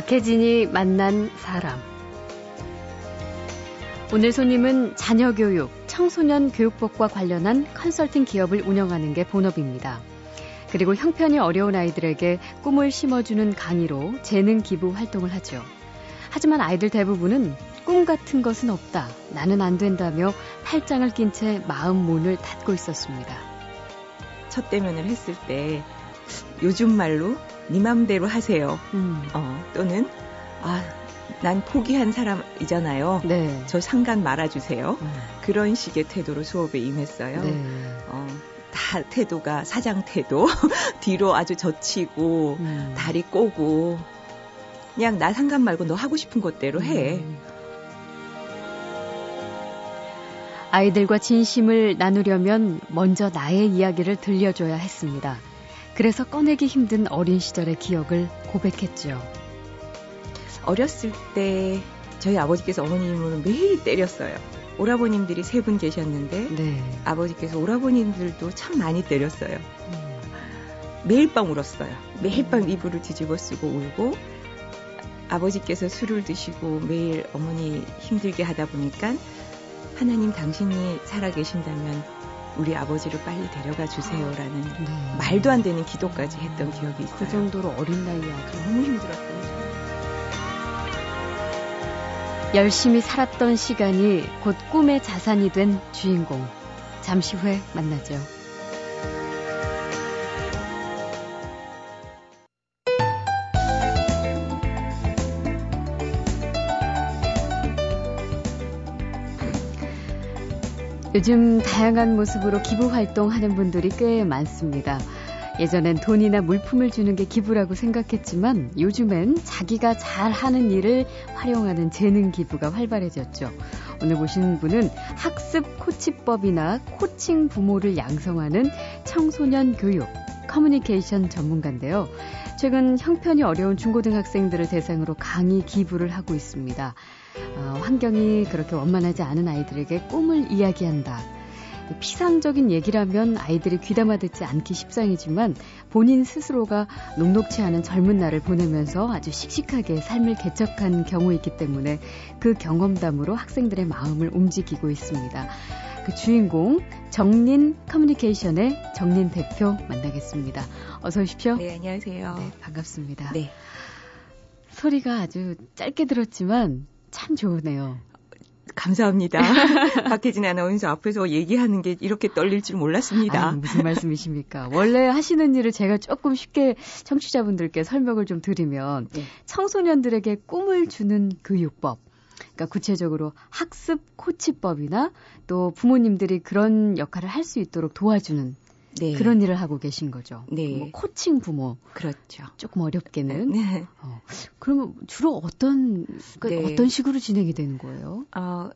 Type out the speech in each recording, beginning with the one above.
박혜진이 만난 사람. 오늘 손님은 자녀 교육, 청소년 교육법과 관련한 컨설팅 기업을 운영하는 게 본업입니다. 그리고 형편이 어려운 아이들에게 꿈을 심어주는 강의로 재능 기부 활동을 하죠. 하지만 아이들 대부분은 꿈 같은 것은 없다. 나는 안 된다며 팔짱을 낀 채 마음 문을 닫고 있었습니다. 첫 대면을 했을 때 요즘 말로 네 맘대로 하세요. 음. 어, 또는 아, 난 포기한 사람이잖아요. 네. 저 상관 말아주세요. 음. 그런 식의 태도로 수업에 임했어요. 네. 어, 다 태도가 사장 태도. 뒤로 아주 젖히고 음. 다리 꼬고 그냥 나 상관 말고 너 하고 싶은 것대로 해. 음. 아이들과 진심을 나누려면 먼저 나의 이야기를 들려줘야 했습니다. 그래서 꺼내기 힘든 어린 시절의 기억을 고백했죠. 어렸을 때 저희 아버지께서 어머님을 매일 때렸어요. 오라버님들이 세 분 계셨는데 네. 아버지께서 오라버님들도 참 많이 때렸어요. 음. 매일 밤 울었어요. 매일 밤 이불을 뒤집어 쓰고 울고 아버지께서 술을 드시고 매일 어머니 힘들게 하다 보니까 하나님 당신이 살아 계신다면 우리 아버지를 빨리 데려가 주세요라는 네. 말도 안 되는 기도까지 했던 기억이 있어요. 그 정도로 어린 나이에 아주 너무 힘들었어요. 열심히 살았던 시간이 곧 꿈의 자산이 된 주인공. 잠시 후에 만나죠. 요즘 다양한 모습으로 기부 활동하는 분들이 꽤 많습니다. 예전엔 돈이나 물품을 주는 게 기부라고 생각했지만 요즘엔 자기가 잘 하는 일을 활용하는 재능 기부가 활발해졌죠. 오늘 모신 분은 학습 코치법이나 코칭 부모를 양성하는 청소년 교육, 커뮤니케이션 전문가인데요. 최근 형편이 어려운 중고등학생들을 대상으로 강의 기부를 하고 있습니다. 어, 환경이 그렇게 원만하지 않은 아이들에게 꿈을 이야기한다. 피상적인 얘기라면 아이들이 귀담아 듣지 않기 십상이지만 본인 스스로가 녹록치 않은 젊은 날을 보내면서 아주 씩씩하게 삶을 개척한 경우이기 때문에 그 경험담으로 학생들의 마음을 움직이고 있습니다. 그 주인공 정린 커뮤니케이션의 정린 대표 만나겠습니다. 어서 오십시오. 네, 안녕하세요. 네, 반갑습니다. 네. 소리가 아주 짧게 들었지만 참 좋으네요. 감사합니다. 박혜진 아나운서 앞에서 얘기하는 게 이렇게 떨릴 줄 몰랐습니다. 아니, 무슨 말씀이십니까? 원래 하시는 일을 제가 조금 쉽게 청취자분들께 설명을 좀 드리면 네. 청소년들에게 꿈을 주는 교육법. 그러니까 구체적으로 학습 코치법이나 또 부모님들이 그런 역할을 할 수 있도록 도와주는 네. 그런 일을 하고 계신 거죠. 네. 뭐 코칭 부모 그렇죠. 조금 어렵게는. 네. 어, 그러면 주로 어떤 그러니까 네. 어떤 식으로 진행이 되는 거예요? 어,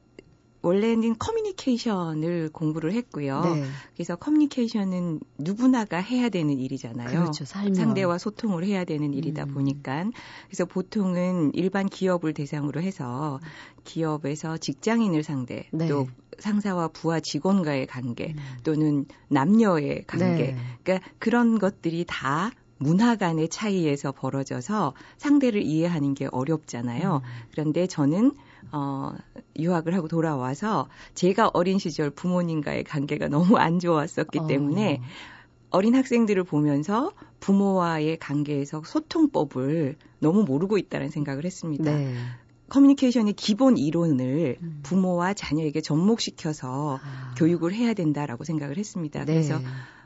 원래는 커뮤니케이션을 공부를 했고요. 네. 그래서 커뮤니케이션은 누구나가 해야 되는 일이잖아요. 그렇죠. 상대와 소통을 해야 되는 일이다 음. 보니까 그래서 보통은 일반 기업을 대상으로 해서 기업에서 직장인을 상대 네. 또 상사와 부하 직원과의 관계 음. 또는 남녀의 관계 네. 그러니까 그런 것들이 다 문화 간의 차이에서 벌어져서 상대를 이해하는 게 어렵잖아요. 음. 그런데 저는 어 유학을 하고 돌아와서 제가 어린 시절 부모님과의 관계가 너무 안 좋았었기 어. 때문에 어린 학생들을 보면서 부모와의 관계에서 소통법을 너무 모르고 있다는 생각을 했습니다. 네. 커뮤니케이션의 기본 이론을 음. 부모와 자녀에게 접목시켜서 아. 교육을 해야 된다라고 생각을 했습니다. 네. 그래서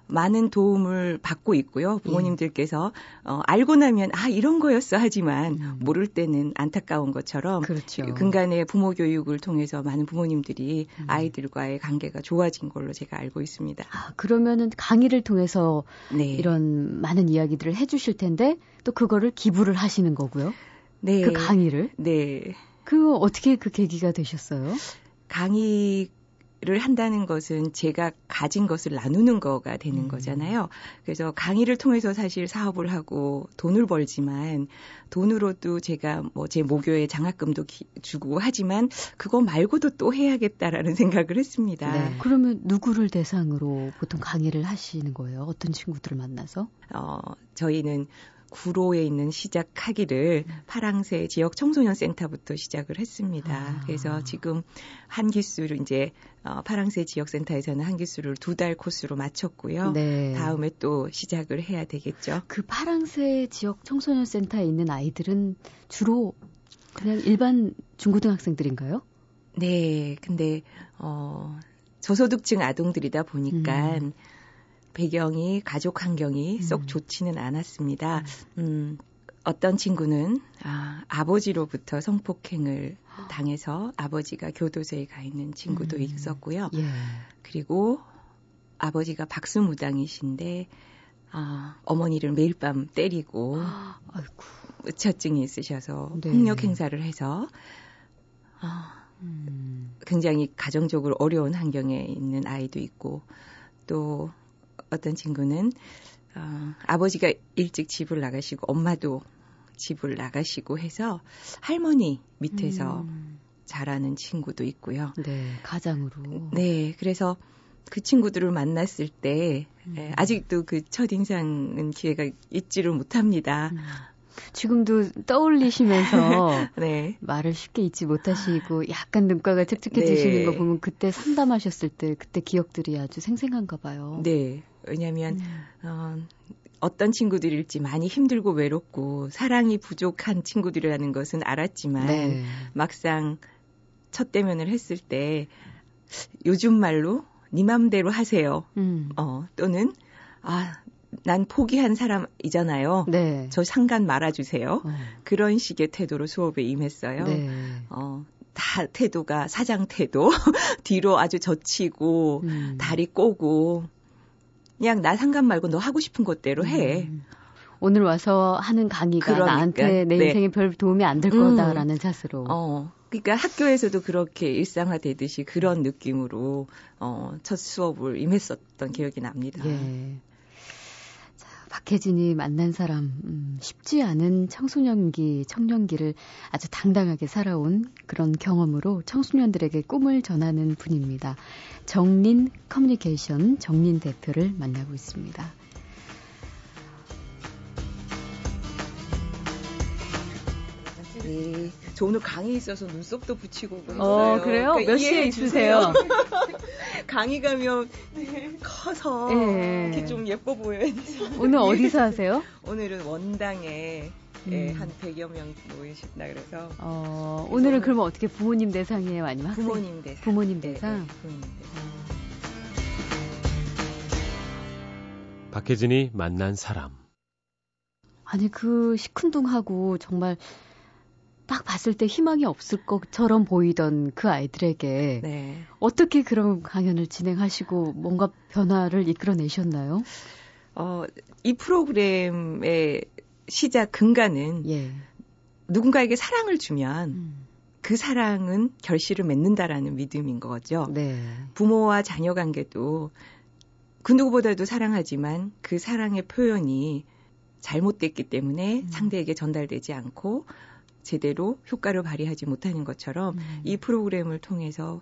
많은 도움을 받고 있고요. 부모님들께서 어, 알고 나면 아 이런 거였어 하지만 음. 모를 때는 안타까운 것처럼 그렇죠. 근간의 부모 교육을 통해서 많은 부모님들이 음. 아이들과의 관계가 좋아진 걸로 제가 알고 있습니다. 아, 그러면은 강의를 통해서 네. 이런 많은 이야기들을 해주실 텐데 또 그거를 기부를 하시는 거고요. 네. 그 강의를 네. 그 어떻게 그 계기가 되셨어요? 강의 를 한다는 것은 제가 가진 것을 나누는 거가 되는 음. 거잖아요. 그래서 강의를 통해서 사실 사업을 하고 돈을 벌지만 돈으로도 제가 뭐 제 모교에 장학금도 기- 주고 하지만 그거 말고도 또 해야겠다라는 생각을 했습니다. 네. 그러면 누구를 대상으로 보통 강의를 하시는 거예요? 어떤 친구들을 만나서? 어, 저희는 구로에 있는 시작하기를 파랑새 지역 청소년 센터부터 시작을 했습니다. 아. 그래서 지금 한 기수를 이제 어, 파랑새 지역 센터에서는 한 기수를 두 달 코스로 마쳤고요. 네. 다음에 또 시작을 해야 되겠죠. 그 파랑새 지역 청소년 센터에 있는 아이들은 주로 그냥 일반 중고등학생들인가요? 네. 근데 어 저소득층 아동들이다 보니까 음. 배경이 가족 환경이 쏙 음. 좋지는 않았습니다. 음, 어떤 친구는 아, 아버지로부터 성폭행을 당해서 아버지가 교도소에 가 있는 친구도 음. 있었고요. 예. 그리고 아버지가 박수무당이신데 아, 어머니를 매일 밤 때리고 아이고. 의처증이 있으셔서 네. 폭력 행사를 해서 아, 음. 굉장히 가정적으로 어려운 환경에 있는 아이도 있고 또 어떤 친구는 어, 아버지가 일찍 집을 나가시고 엄마도 집을 나가시고 해서 할머니 밑에서 음. 자라는 친구도 있고요. 네, 가장으로. 네, 그래서 그 친구들을 만났을 때 음. 예, 아직도 그 첫인상은 기회가 잊지를 못합니다. 음. 지금도 떠올리시면서 네. 말을 쉽게 잊지 못하시고 약간 눈가가 촉촉해지시는 네. 거 보면 그때 상담하셨을 때 그때 기억들이 아주 생생한가 봐요. 네. 왜냐하면 음. 어, 어떤 친구들일지 많이 힘들고 외롭고 사랑이 부족한 친구들이라는 것은 알았지만 네. 막상 첫 대면을 했을 때 요즘 말로 네 맘대로 하세요. 음. 어, 또는 아, 난 포기한 사람이잖아요. 네. 저 상관 말아주세요. 어. 그런 식의 태도로 수업에 임했어요. 네. 어, 다 태도가 사장 태도. 뒤로 아주 젖히고, 음. 다리 꼬고, 그냥 나 상관 말고 너 하고 싶은 것대로 해. 음. 오늘 와서 하는 강의가 그러니까, 나한테 내 네. 인생에 별 도움이 안 될 거다라는 음. 자세로. 어. 그러니까 학교에서도 그렇게 일상화되듯이 그런 느낌으로 어, 첫 수업을 임했었던 기억이 납니다. 예. 박혜진이 만난 사람, 음, 쉽지 않은 청소년기, 청년기를 아주 당당하게 살아온 그런 경험으로 청소년들에게 꿈을 전하는 분입니다. 정린 커뮤니케이션 정린 대표를 만나고 있습니다. 네. 저 오늘 강의 있어서 눈썹도 붙이고 그랬어요. 어, 그래요? 그러니까 몇 시에 있으세요? 강의 가면 커서 네. 이렇게 좀 예뻐 보여야 돼서. 오늘 어디서 하세요? 오늘은 원당에 예, 음. 한 100여 명 모이신다 그래서. 어, 오늘은 그러면 어떻게 부모님 대상이에요? 아니면 학생? 부모님 대상. 부모님 대상? 네, 네, 부모님 대상. 박혜진이 만난 사람. 아니, 그 시큰둥하고 정말 딱 봤을 때 희망이 없을 것처럼 보이던 그 아이들에게 네. 어떻게 그런 강연을 진행하시고 뭔가 변화를 이끌어내셨나요? 어, 이 프로그램의 시작 근간은 예. 누군가에게 사랑을 주면 음. 그 사랑은 결실을 맺는다라는 믿음인 거죠. 네. 부모와 자녀 관계도 그 누구보다도 사랑하지만 그 사랑의 표현이 잘못됐기 때문에 음. 상대에게 전달되지 않고 제대로 효과를 발휘하지 못하는 것처럼 음. 이 프로그램을 통해서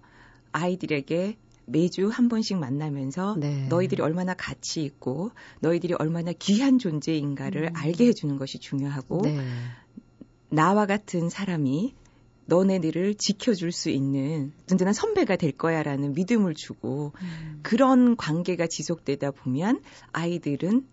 아이들에게 매주 한 번씩 만나면서 네. 너희들이 얼마나 가치 있고 너희들이 얼마나 귀한 존재인가를 음. 알게 해주는 것이 중요하고 네. 나와 같은 사람이 너네들을 지켜줄 수 있는 든든한 선배가 될 거야라는 믿음을 주고 음. 그런 관계가 지속되다 보면 아이들은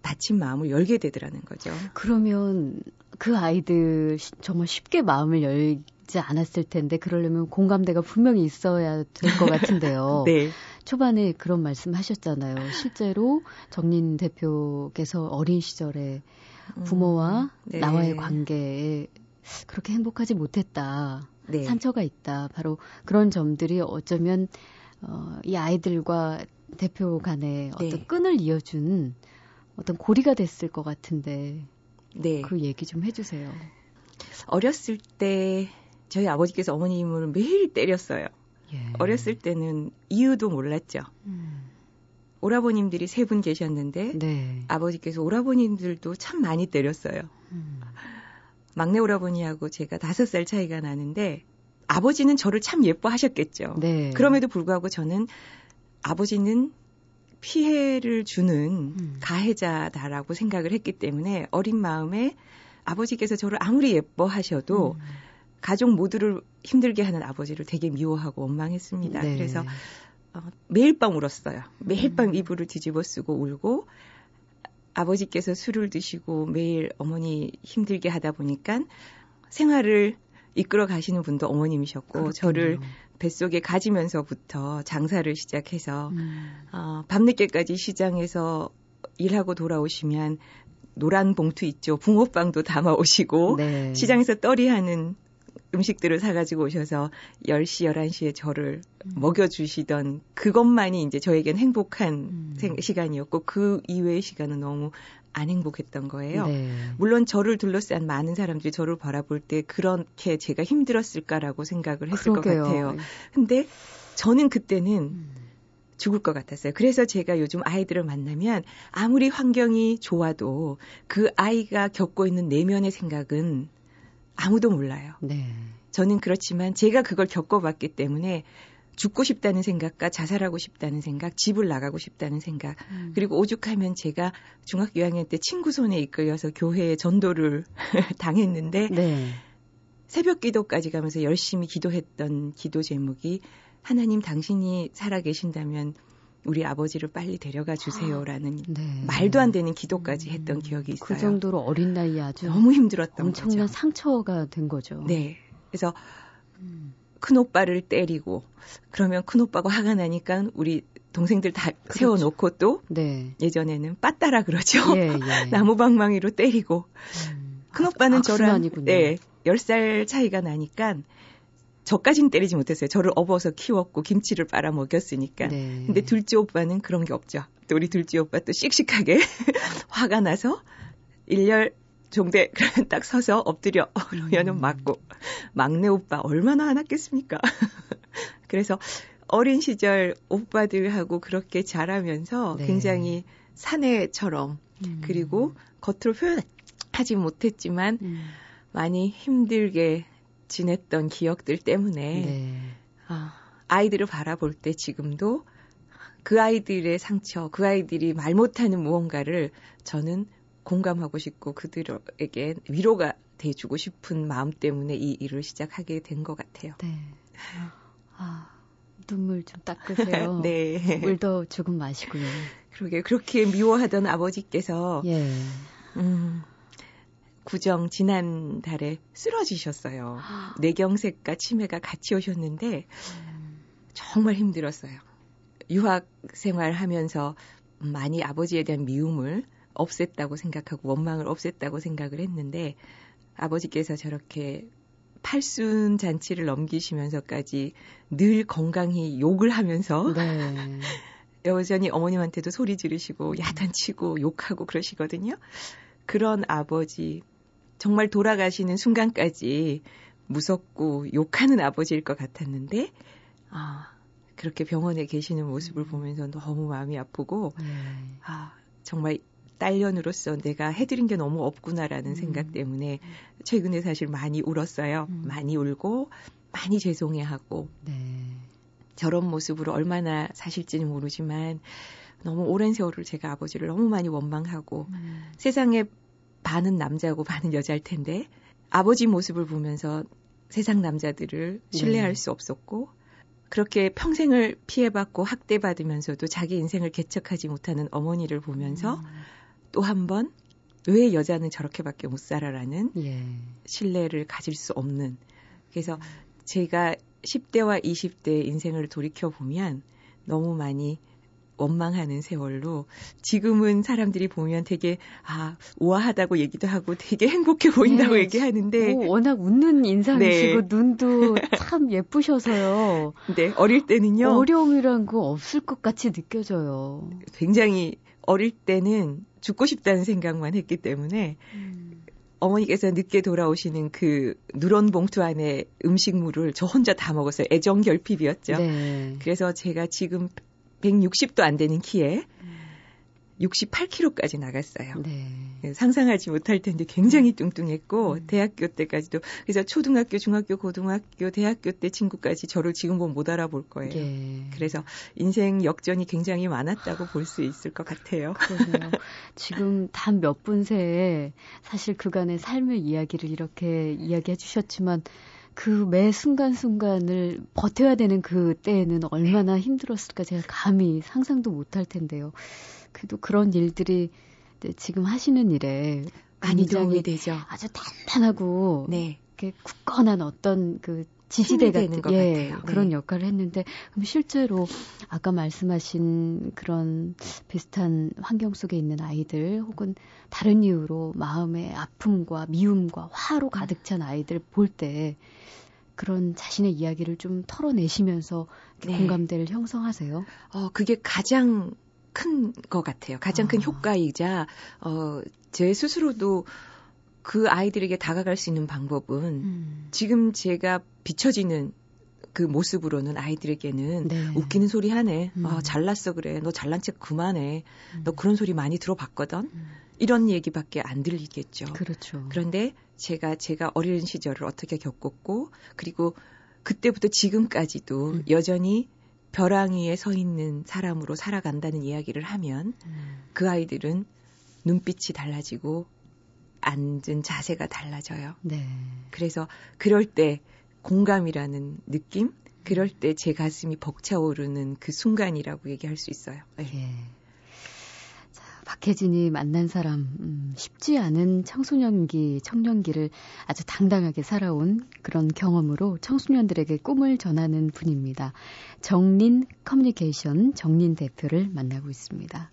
다친 마음을 열게 되더라는 거죠. 그러면 그 아이들 정말 쉽게 마음을 열지 않았을 텐데 그러려면 공감대가 분명히 있어야 될 것 같은데요. 네. 초반에 그런 말씀 하셨잖아요. 실제로 정린 대표께서 어린 시절에 부모와 음, 네. 나와의 관계에 그렇게 행복하지 못했다. 네. 상처가 있다. 바로 그런 점들이 어쩌면 어, 이 아이들과 대표 간의 어떤 네. 끈을 이어준 어떤 고리가 됐을 것 같은데 네. 그 얘기 좀 해주세요. 어렸을 때 저희 아버지께서 어머님을 매일 때렸어요. 예. 어렸을 때는 이유도 몰랐죠. 음. 오라버님들이 세 분 계셨는데 네. 아버지께서 오라버님들도 참 많이 때렸어요. 음. 막내 오라버니하고 제가 다섯 살 차이가 나는데 아버지는 저를 참 예뻐하셨겠죠. 네. 그럼에도 불구하고 저는 아버지는 피해를 주는 음. 가해자다라고 생각을 했기 때문에 어린 마음에 아버지께서 저를 아무리 예뻐하셔도 음. 가족 모두를 힘들게 하는 아버지를 되게 미워하고 원망했습니다. 네. 그래서 어, 매일 밤 울었어요. 매일 밤 음. 이불을 뒤집어 쓰고 울고 아버지께서 술을 드시고 매일 어머니 힘들게 하다 보니까 생활을 이끌어 가시는 분도 어머님이셨고 그렇군요. 저를 뱃속에 가지면서부터 장사를 시작해서 음. 어, 밤늦게까지 시장에서 일하고 돌아오시면 노란 봉투 있죠. 붕어빵도 담아 오시고 네. 시장에서 떨이 하는 음식들을 사가지고 오셔서 10시, 11시에 저를 음. 먹여주시던 그것만이 이제 저에겐 행복한 음. 시간이었고 그 이외의 시간은 너무 안 행복했던 거예요. 네. 물론 저를 둘러싼 많은 사람들이 저를 바라볼 때 그렇게 제가 힘들었을까라고 생각을 했을 그러게요. 것 같아요. 근데 저는 그때는 음. 죽을 것 같았어요. 그래서 제가 요즘 아이들을 만나면 아무리 환경이 좋아도 그 아이가 겪고 있는 내면의 생각은 아무도 몰라요. 네. 저는 그렇지만 제가 그걸 겪어봤기 때문에 죽고 싶다는 생각과 자살하고 싶다는 생각, 집을 나가고 싶다는 생각, 음. 그리고 오죽하면 제가 중학교 2학년 때 친구 손에 이끌려서 교회에 전도를 당했는데 네. 새벽 기도까지 가면서 열심히 기도했던 기도 제목이 하나님 당신이 살아 계신다면 우리 아버지를 빨리 데려가 주세요라는 아, 네. 말도 안 되는 기도까지 했던 음, 기억이 있어요. 그 정도로 어린 나이에 아주 너무 힘들었던 엄청난 거죠. 상처가 된 거죠. 네. 그래서 음. 큰 오빠를 때리고 그러면 큰 오빠가 화가 나니까 우리 동생들 다 그렇죠. 세워놓고 또 네. 예전에는 빠따라 그러죠. 예, 예. 나무방망이로 때리고 음. 큰 오빠는 아, 저랑. 네, 10살 차이가 나니까 저까지는 때리지 못했어요. 저를 업어서 키웠고 김치를 빨아 먹였으니까. 네. 근데 둘째 오빠는 그런 게 없죠. 또 우리 둘째 오빠 또 씩씩하게 화가 나서 일렬 종대 그러면 딱 서서 엎드려 그러면은 음. 맞고 막내 오빠 얼마나 화났겠습니까? 그래서 어린 시절 오빠들하고 그렇게 자라면서 네. 굉장히 사내처럼 음. 그리고 겉으로 표현하지 못했지만 음. 많이 힘들게 지냈던 기억들 때문에 네. 아, 아이들을 바라볼 때 지금도 그 아이들의 상처, 그 아이들이 말 못하는 무언가를 저는 공감하고 싶고 그들에게 위로가 돼주고 싶은 마음 때문에 이 일을 시작하게 된 것 같아요. 네. 아, 눈물 좀 닦으세요. 네. 물도 조금 마시고요. 그러게 그렇게 미워하던 아버지께서 예. 음, 구정 지난 달에 쓰러지셨어요. 뇌경색과 치매가 같이 오셨는데 정말 힘들었어요. 유학 생활하면서 많이 아버지에 대한 미움을 없앴다고 생각하고 원망을 없앴다고 생각을 했는데 아버지께서 저렇게 팔순 잔치를 넘기시면서까지 늘 건강히 욕을 하면서 네. 여전히 어머님한테도 소리 지르시고 야단치고 욕하고 그러시거든요. 그런 아버지 정말 돌아가시는 순간까지 무섭고 욕하는 아버지일 것 같았는데 아 그렇게 병원에 계시는 모습을 보면서 너무 마음이 아프고 네. 아 정말 딸년으로서 내가 해드린 게 너무 없구나라는 음. 생각 때문에 최근에 사실 많이 울었어요. 음. 많이 울고 많이 죄송해하고 네. 저런 모습으로 얼마나 사실지는 모르지만 너무 오랜 세월을 제가 아버지를 너무 많이 원망하고 음. 세상에 반은 남자고 반은 여자일 텐데 아버지 모습을 보면서 세상 남자들을 신뢰할 네. 수 없었고 그렇게 평생을 피해받고 학대받으면서도 자기 인생을 개척하지 못하는 어머니를 보면서 음. 또 한 번 왜 여자는 저렇게밖에 못 살아라는 예. 신뢰를 가질 수 없는 그래서 제가 10대와 20대 인생을 돌이켜 보면 너무 많이 원망하는 세월로 지금은 사람들이 보면 되게 아 우아하다고 얘기도 하고 되게 행복해 보인다고 네. 얘기하는데 오, 워낙 웃는 인상이시고 네. 눈도 참 예쁘셔서요. 네 어릴 때는요 어려움이란 거 없을 것 같이 느껴져요. 굉장히 어릴 때는 죽고 싶다는 생각만 했기 때문에 음. 어머니께서 늦게 돌아오시는 그 누런 봉투 안에 음식물을 저 혼자 다 먹었어요. 애정 결핍이었죠. 네. 그래서 제가 지금 160도 안 되는 키에 68kg까지 나갔어요. 네. 예, 상상하지 못할 텐데 굉장히 뚱뚱했고 음. 대학교 때까지도 그래서 초등학교, 중학교, 고등학교, 대학교 때 친구까지 저를 지금 보면 못 알아볼 거예요. 예. 그래서 인생 역전이 굉장히 많았다고 볼 수 있을 것 같아요. 그러네요. 지금 단 몇 분 새에 사실 그간의 삶의 이야기를 이렇게 이야기해 주셨지만 그매 순간순간을 버텨야 되는 그 때에는 얼마나 힘들었을까 제가 감히 상상도 못할 텐데요. 그래도 그런 일들이 네, 지금 하시는 일에 많이 도움이 되죠. 아주 단단하고 네. 이렇게 굳건한 어떤 그 지지대 같은 것 예, 같아요. 그런 네. 역할을 했는데 그럼 실제로 아까 말씀하신 그런 비슷한 환경 속에 있는 아이들 혹은 다른 이유로 마음의 아픔과 미움과 화로 가득 찬 아이들 볼 때 그런 자신의 이야기를 좀 털어내시면서 네. 공감대를 형성하세요. 어, 그게 가장 큰 것 같아요. 가장 큰 아. 효과이자, 어, 제 스스로도 그 아이들에게 다가갈 수 있는 방법은 음. 지금 제가 비춰지는 그 모습으로는 아이들에게는 네. 웃기는 소리 하네. 음. 아, 잘났어 그래. 너 잘난 척 그만해. 음. 너 그런 소리 많이 들어봤거든. 음. 이런 얘기밖에 안 들리겠죠. 그렇죠. 그런데 제가 제가 어린 시절을 어떻게 겪었고 그리고 그때부터 지금까지도 음. 여전히 벼랑 위에 서 있는 사람으로 살아간다는 이야기를 하면 음. 그 아이들은 눈빛이 달라지고 앉은 자세가 달라져요. 네. 그래서 그럴 때 공감이라는 느낌, 그럴 때 제 가슴이 벅차오르는 그 순간이라고 얘기할 수 있어요. 네. 예. 자, 박혜진이 만난 사람, 음, 쉽지 않은 청소년기, 청년기를 아주 당당하게 살아온 그런 경험으로 청소년들에게 꿈을 전하는 분입니다. 정린 커뮤니케이션 정린 대표를 만나고 있습니다.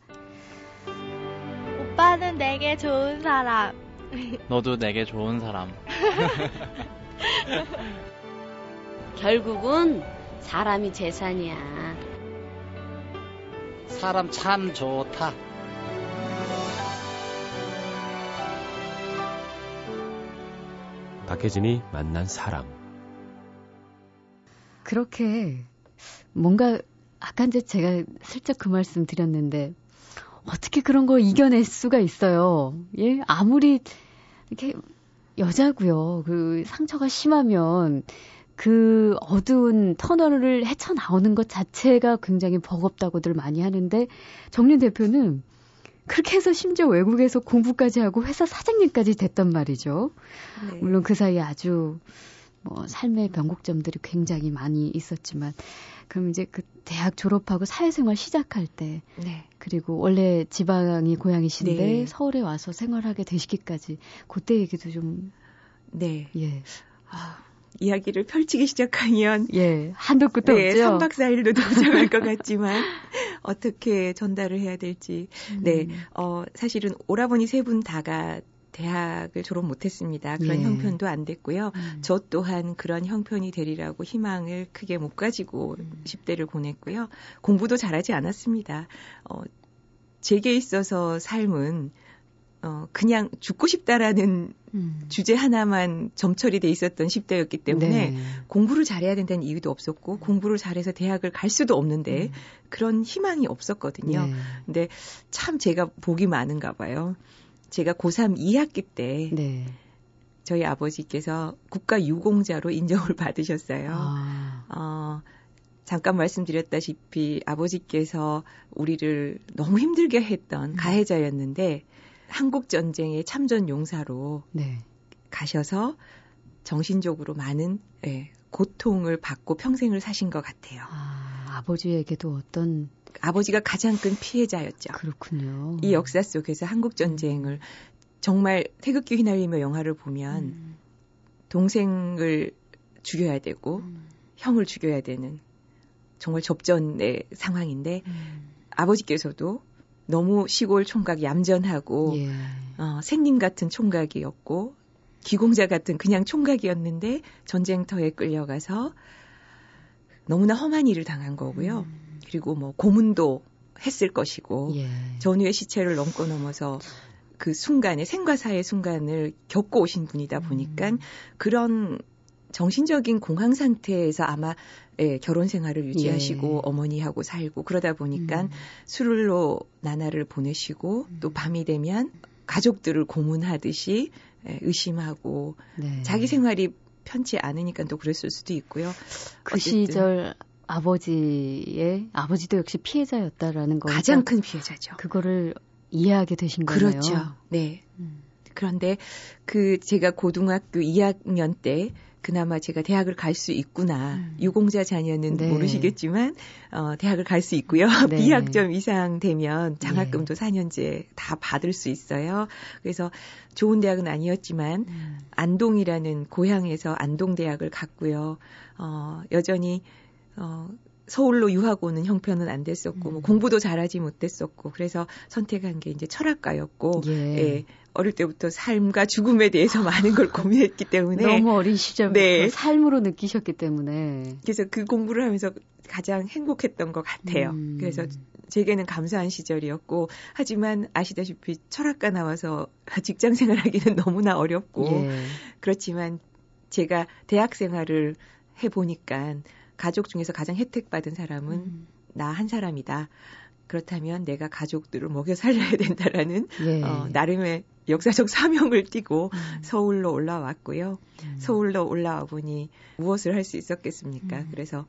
오빠는 내게 좋은 사람. 너도 내게 좋은 사람. 결국은 사람이 재산이야. 사람 참 좋다. 박혜진이 만난 사람. 그렇게 뭔가 아까 이제 제가 슬쩍 그 말씀 드렸는데 어떻게 그런 거 이겨낼 수가 있어요. 예, 아무리 이렇게 여자고요. 그 상처가 심하면 그 어두운 터널을 헤쳐 나오는 것 자체가 굉장히 버겁다고들 많이 하는데 정린 대표는 그렇게 해서 심지어 외국에서 공부까지 하고 회사 사장님까지 됐단 말이죠. 네. 물론 그 사이에 아주 뭐 삶의 변곡점들이 굉장히 많이 있었지만 그럼 이제 그 대학 졸업하고 사회생활 시작할 때 네. 그리고 원래 지방이 고향이신데 네. 서울에 와서 생활하게 되시기까지 그때 얘기도 좀 네. 예. 아, 이야기를 펼치기 시작하면 예. 한도 끝도 네, 없죠. 3박 4일도 도착할 것 같지만 어떻게 전달을 해야 될지. 네. 음. 어, 사실은 오라버니 세 분 다가 대학을 졸업 못했습니다. 그런 예. 형편도 안 됐고요. 음. 저 또한 그런 형편이 되리라고 희망을 크게 못 가지고 음. 10대를 보냈고요. 공부도 잘하지 않았습니다. 어, 제게 있어서 삶은 어, 그냥 죽고 싶다라는 음. 주제 하나만 점철이 돼 있었던 10대였기 때문에 네. 공부를 잘해야 된다는 이유도 없었고 공부를 잘해서 대학을 갈 수도 없는데 음. 그런 희망이 없었거든요. 네. 근데 참 제가 복이 많은가 봐요. 제가 고3 2학기 때 네. 저희 아버지께서 국가 유공자로 인정을 받으셨어요. 아. 어, 잠깐 말씀드렸다시피 아버지께서 우리를 너무 힘들게 했던 음. 가해자였는데 한국 전쟁의 참전 용사로 네. 가셔서 정신적으로 많은 예, 고통을 받고 평생을 사신 것 같아요. 아, 아버지에게도 어떤 아버지가 가장 큰 피해자였죠. 그렇군요. 이 역사 속에서 한국 전쟁을 정말 태극기 휘날리며 영화를 보면 음. 동생을 죽여야 되고 음. 형을 죽여야 되는 정말 접전의 상황인데 음. 아버지께서도 너무 시골 총각 얌전하고 예. 어, 생님 같은 총각이었고 기공자 같은 그냥 총각이었는데 전쟁터에 끌려가서 너무나 험한 일을 당한 거고요. 음. 그리고 뭐 고문도 했을 것이고 예. 전후의 시체를 넘고 넘어서 그 순간에 생과 사의 순간을 겪고 오신 분이다 보니까 음. 그런 정신적인 공황 상태에서 아마 예, 결혼 생활을 유지하시고 예. 어머니하고 살고 그러다 보니까 음. 술로 나날을 보내시고 또 밤이 되면 가족들을 고문하듯이 예, 의심하고 네. 자기 생활이 편치 않으니까 또 그랬을 수도 있고요. 그 어쨌든 시절 아버지의 아버지도 역시 피해자였다라는 거 가장 큰 피해자죠. 그거를 이해하게 되신 거네요. 그렇죠. 네. 음. 그런데 그 제가 고등학교 2학년 때 그나마 제가 대학을 갈 수 있구나. 음. 유공자 자녀는 네. 모르시겠지만 어 대학을 갈 수 있고요. 네. B학점 이상 되면 장학금도 4년제 다 받을 수 있어요. 그래서 좋은 대학은 아니었지만 음. 안동이라는 고향에서 안동 대학을 갔고요. 어, 여전히, 어, 서울로 유학 오는 형편은 안 됐었고, 뭐 음. 공부도 잘하지 못했었고, 그래서 선택한 게 이제 철학과였고, 예. 예, 어릴 때부터 삶과 죽음에 대해서 많은 걸 고민했기 때문에, 너무 어린 시절부터 네. 삶으로 느끼셨기 때문에 그래서 그 공부를 하면서 가장 행복했던 것 같아요. 음. 그래서 제게는 감사한 시절이었고, 하지만 아시다시피 철학과 나와서 직장 생활하기는 너무나 어렵고, 예. 그렇지만 제가 대학 생활을 해 보니까 가족 중에서 가장 혜택받은 사람은 음. 나한 사람이다. 그렇다면 내가 가족들을 먹여 살려야 된다라는 예. 어, 나름의 역사적 사명을 띠고 음. 서울로 올라왔고요. 음. 서울로 올라와 보니 무엇을 할 수 있었겠습니까? 음. 그래서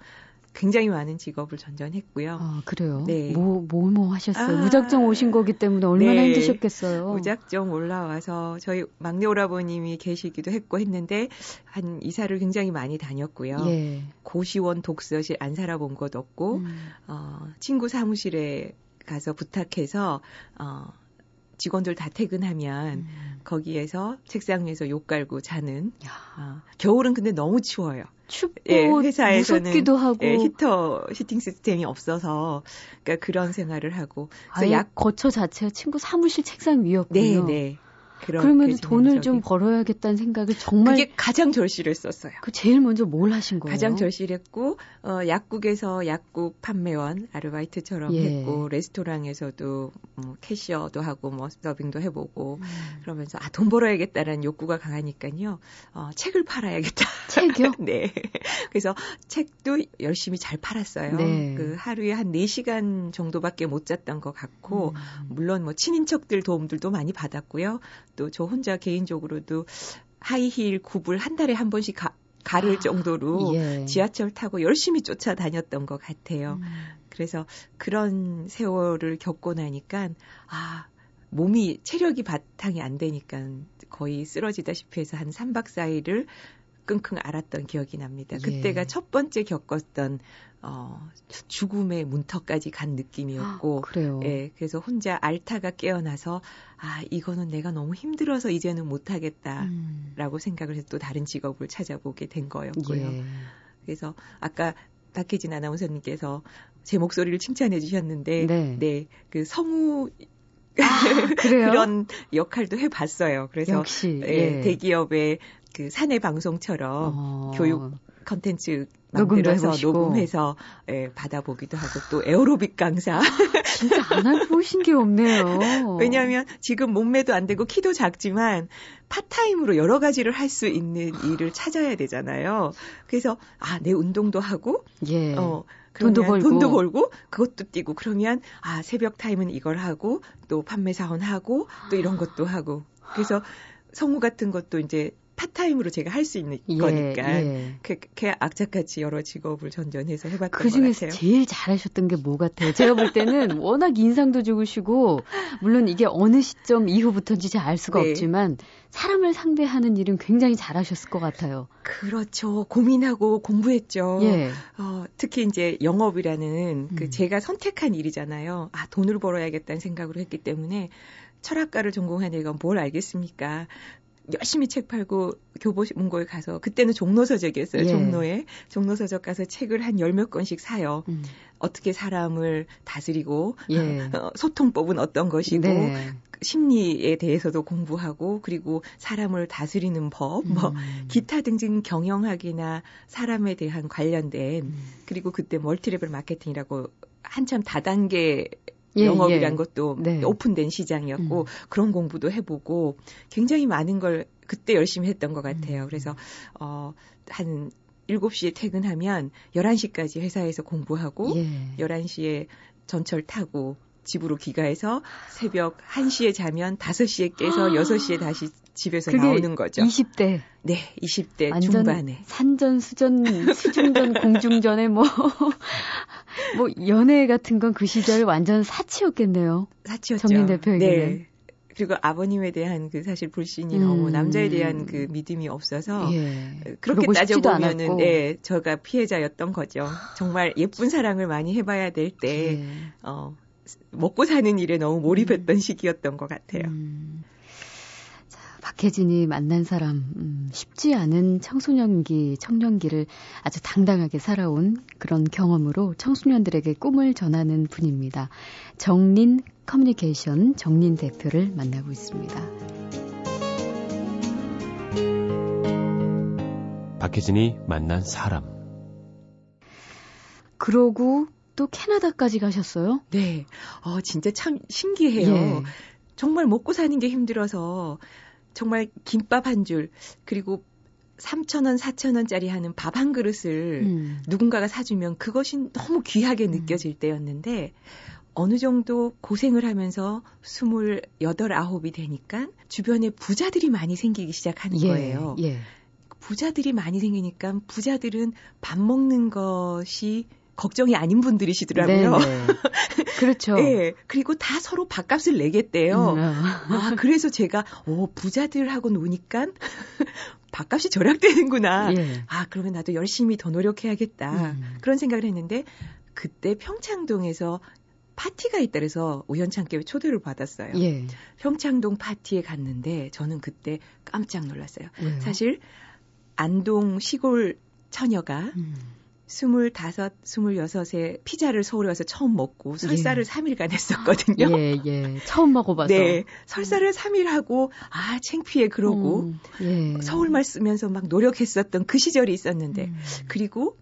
굉장히 많은 직업을 전전했고요. 아, 그래요? 네. 뭐, 뭐, 뭐 하셨어요? 아. 무작정 오신 거기 때문에 얼마나 네. 힘드셨겠어요? 무작정 올라와서 저희 막내 오라버님이 계시기도 했고 했는데 한 이사를 굉장히 많이 다녔고요. 예. 고시원 독서실 안 살아본 것 없고 음. 어, 친구 사무실에 가서 부탁해서 어, 직원들 다 퇴근하면 음. 거기에서 책상 위에서 욕 깔고 자는 야, 어, 겨울은 근데 너무 추워요. 춥고 예, 회사에서는 무섭기도 하고 예, 히터 히팅 시스템이 없어서 그러니까 그런 생활을 하고 그래서 약 거처 자체가 친구 사무실 책상 네, 위였군요. 네. 그렇게 그러면 돈을 좀 벌어야겠다는 생각을 정말 그게 가장 절실했었어요. 그 제일 먼저 뭘 하신 거예요? 가장 절실했고 어, 약국에서 약국 판매원 아르바이트처럼 예. 했고 레스토랑에서도 뭐 캐시어도 하고 뭐 서빙도 해보고 음. 그러면서 아 돈 벌어야겠다라는 욕구가 강하니까요 어, 책을 팔아야겠다. 책이요? 네. 그래서 책도 열심히 잘 팔았어요. 네. 그 하루에 한 4시간 정도밖에 못 잤던 것 같고 음. 물론 뭐 친인척들 도움들도 많이 받았고요. 또저 혼자 개인적으로도 하이힐 굽을 한 달에 한 번씩 가, 가를 아, 정도로 예. 지하철 타고 열심히 쫓아다녔던 것 같아요. 음. 그래서 그런 세월을 겪고 나니까 아 몸이 체력이 바탕이 안 되니까 거의 쓰러지다시피 해서 한 3박 4일을 끙끙 앓았던 기억이 납니다. 예. 그때가 첫 번째 겪었던 어 죽음의 문턱까지 간 느낌이었고 그래요. 예, 그래서 혼자 알타가 깨어나서 아 이거는 내가 너무 힘들어서 이제는 못하겠다라고 음. 생각을 해서 또 다른 직업을 찾아보게 된 거였고요. 예. 그래서 아까 박혜진 아나운서님께서 제 목소리를 칭찬해 주셨는데 네. 그 성우 아? 그런 역할도 해봤어요. 그래서 역시 예, 예. 대기업의 그 사내 방송처럼 어. 교육 컨텐츠 만들어서. 녹음해서 예, 받아보기도 하고 또 에어로빅 강사. 진짜 안 해보신 게 없네요. 왜냐하면 지금 몸매도 안 되고 키도 작지만 파트타임으로 여러 가지를 할 수 있는 일을 찾아야 되잖아요. 그래서 아 내 운동도 하고 예. 어 돈도 벌고. 돈도 벌고 그것도 뛰고 그러면 아 새벽 타임은 이걸 하고 또 판매 사원 하고 또 이런 것도 하고 그래서 성우 같은 것도 이제 파트타임으로 제가 할 수 있는 예, 거니까 예. 그렇게 악착같이 여러 직업을 전전해서 해봤던 그것 중에서. 제일 잘하셨던 게 뭐 같아요? 제가 볼 때는 워낙 인상도 좋으시고, 물론 이게 어느 시점 이후부터인지 잘 알 수가 네. 없지만, 사람을 상대하는 일은 굉장히 잘하셨을 것 같아요. 그렇죠. 고민하고 공부했죠. 예. 어, 특히 이제 영업이라는 음. 그 제가 선택한 일이잖아요. 아, 돈을 벌어야겠다는 생각으로 했기 때문에 철학과를 전공한 애가 뭘 알겠습니까? 열심히 책 팔고 교보문고에 가서 그때는 종로서적이었어요. 예. 종로에 종로서적 가서 책을 한 열 몇 권씩 사요. 음. 어떻게 사람을 다스리고 예. 어, 소통법은 어떤 것이고 네. 심리에 대해서도 공부하고 그리고 사람을 다스리는 법, 뭐 음. 기타 등등 경영학이나 사람에 대한 관련된 음. 그리고 그때 멀티레벨 마케팅이라고 한참 다단계 예, 영업이란 예. 것도 네. 오픈된 시장이었고 음. 그런 공부도 해보고 굉장히 많은 걸 그때 열심히 했던 것 같아요. 음. 그래서 어, 한 7시에 퇴근하면 11시까지 회사에서 공부하고 예. 11시에 전철 타고 집으로 귀가해서 새벽 1시에 자면 5시에 깨서 6시에 다시 집에서 나오는 거죠. 20대 네, 20대 완전 중반에. 산전, 수전, 수중전, 공중전에 뭐, 뭐, 연애 같은 건 그 시절 완전 사치였겠네요. 사치였죠. 정민 대표에게는. 네. 그리고 아버님에 대한 그 사실 불신이 음. 너무 남자에 대한 그 믿음이 없어서 예. 그렇게 따져보면은. 예, 저가 피해자였던 거죠. 정말 예쁜 사랑을 많이 해봐야 될 때 예. 어, 먹고 사는 일에 너무 몰입했던 시기였던 것 같아요. 음. 자, 박혜진이 만난 사람, 음, 쉽지 않은 청소년기, 청년기를 아주 당당하게 살아온 그런 경험으로 청소년들에게 꿈을 전하는 분입니다. 정린 커뮤니케이션 정린 대표를 만나고 있습니다. 박혜진이 만난 사람. 그러고 또 캐나다까지 가셨어요? 네, 어, 진짜 참 신기해요. 예. 정말 먹고 사는 게 힘들어서 정말 김밥 한 줄 그리고 3,000원, 4,000원짜리 하는 밥 한 그릇을 음. 누군가가 사주면 그것이 너무 귀하게 느껴질 때였는데 어느 정도 고생을 하면서 28, 9이 되니까 주변에 부자들이 많이 생기기 시작하는 예, 거예요. 예. 부자들이 많이 생기니까 부자들은 밥 먹는 것이 걱정이 아닌 분들이시더라고요. 네, 네. 그렇죠. 예. 그리고 다 서로 밥값을 내겠대요. 음, 어. 아, 그래서 제가, 오, 부자들하고 노니까 밥값이 절약되는구나. 예. 아, 그러면 나도 열심히 더 노력해야겠다. 음. 그런 생각을 했는데, 그때 평창동에서 파티가 있다 그래서 우연찮게 초대를 받았어요. 예. 평창동 파티에 갔는데, 저는 그때 깜짝 놀랐어요. 왜요? 사실, 안동 시골 처녀가 음. 스물다섯, 스물여섯에 피자를 서울에 와서 처음 먹고 설사를 예. 삼일간 했었거든요. 예, 예. 처음 먹어봐서. 네. 설사를 삼일 하고, 아, 창피해, 그러고, 음, 예. 서울말 쓰면서 막 노력했었던 그 시절이 있었는데, 음. 그리고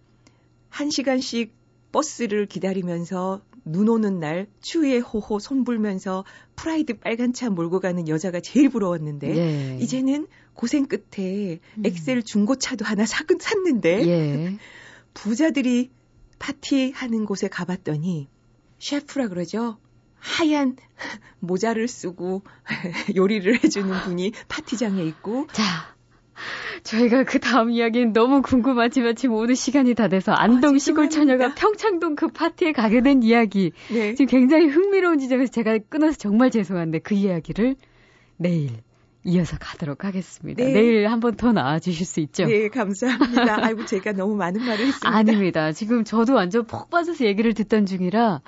한 시간씩 버스를 기다리면서 눈 오는 날 추위에 호호 손 불면서 프라이드 빨간 차 몰고 가는 여자가 제일 부러웠는데, 예. 이제는 고생 끝에 음. 엑셀 중고차도 하나 사, 샀는데, 예. 부자들이 파티하는 곳에 가봤더니 셰프라 그러죠. 하얀 모자를 쓰고 요리를 해주는 분이 파티장에 있고 자, 저희가 그 다음 이야기는 너무 궁금하지만 지금 오늘 시간이 다 돼서 안동 아, 시골 처녀가. 평창동 그 파티에 가게 된 이야기. 네. 지금 굉장히 흥미로운 지점에서 제가 끊어서 정말 죄송한데 그 이야기를 내일 이어서 가도록 하겠습니다. 네. 내일 한 번 더 나와 주실 수 있죠? 네, 감사합니다. 아이고 제가 너무 많은 말을 했습니다. 아닙니다. 지금 저도 완전 폭 빠져서 얘기를 듣던 중이라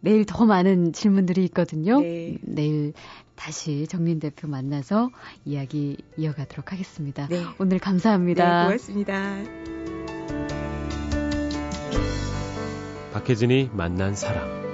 내일 더 많은 질문들이 있거든요. 네. 내일 다시 정민 대표 만나서 이야기 이어가도록 하겠습니다. 네. 오늘 네, 감사합니다. 고맙습니다. 박혜진이 만난 사람.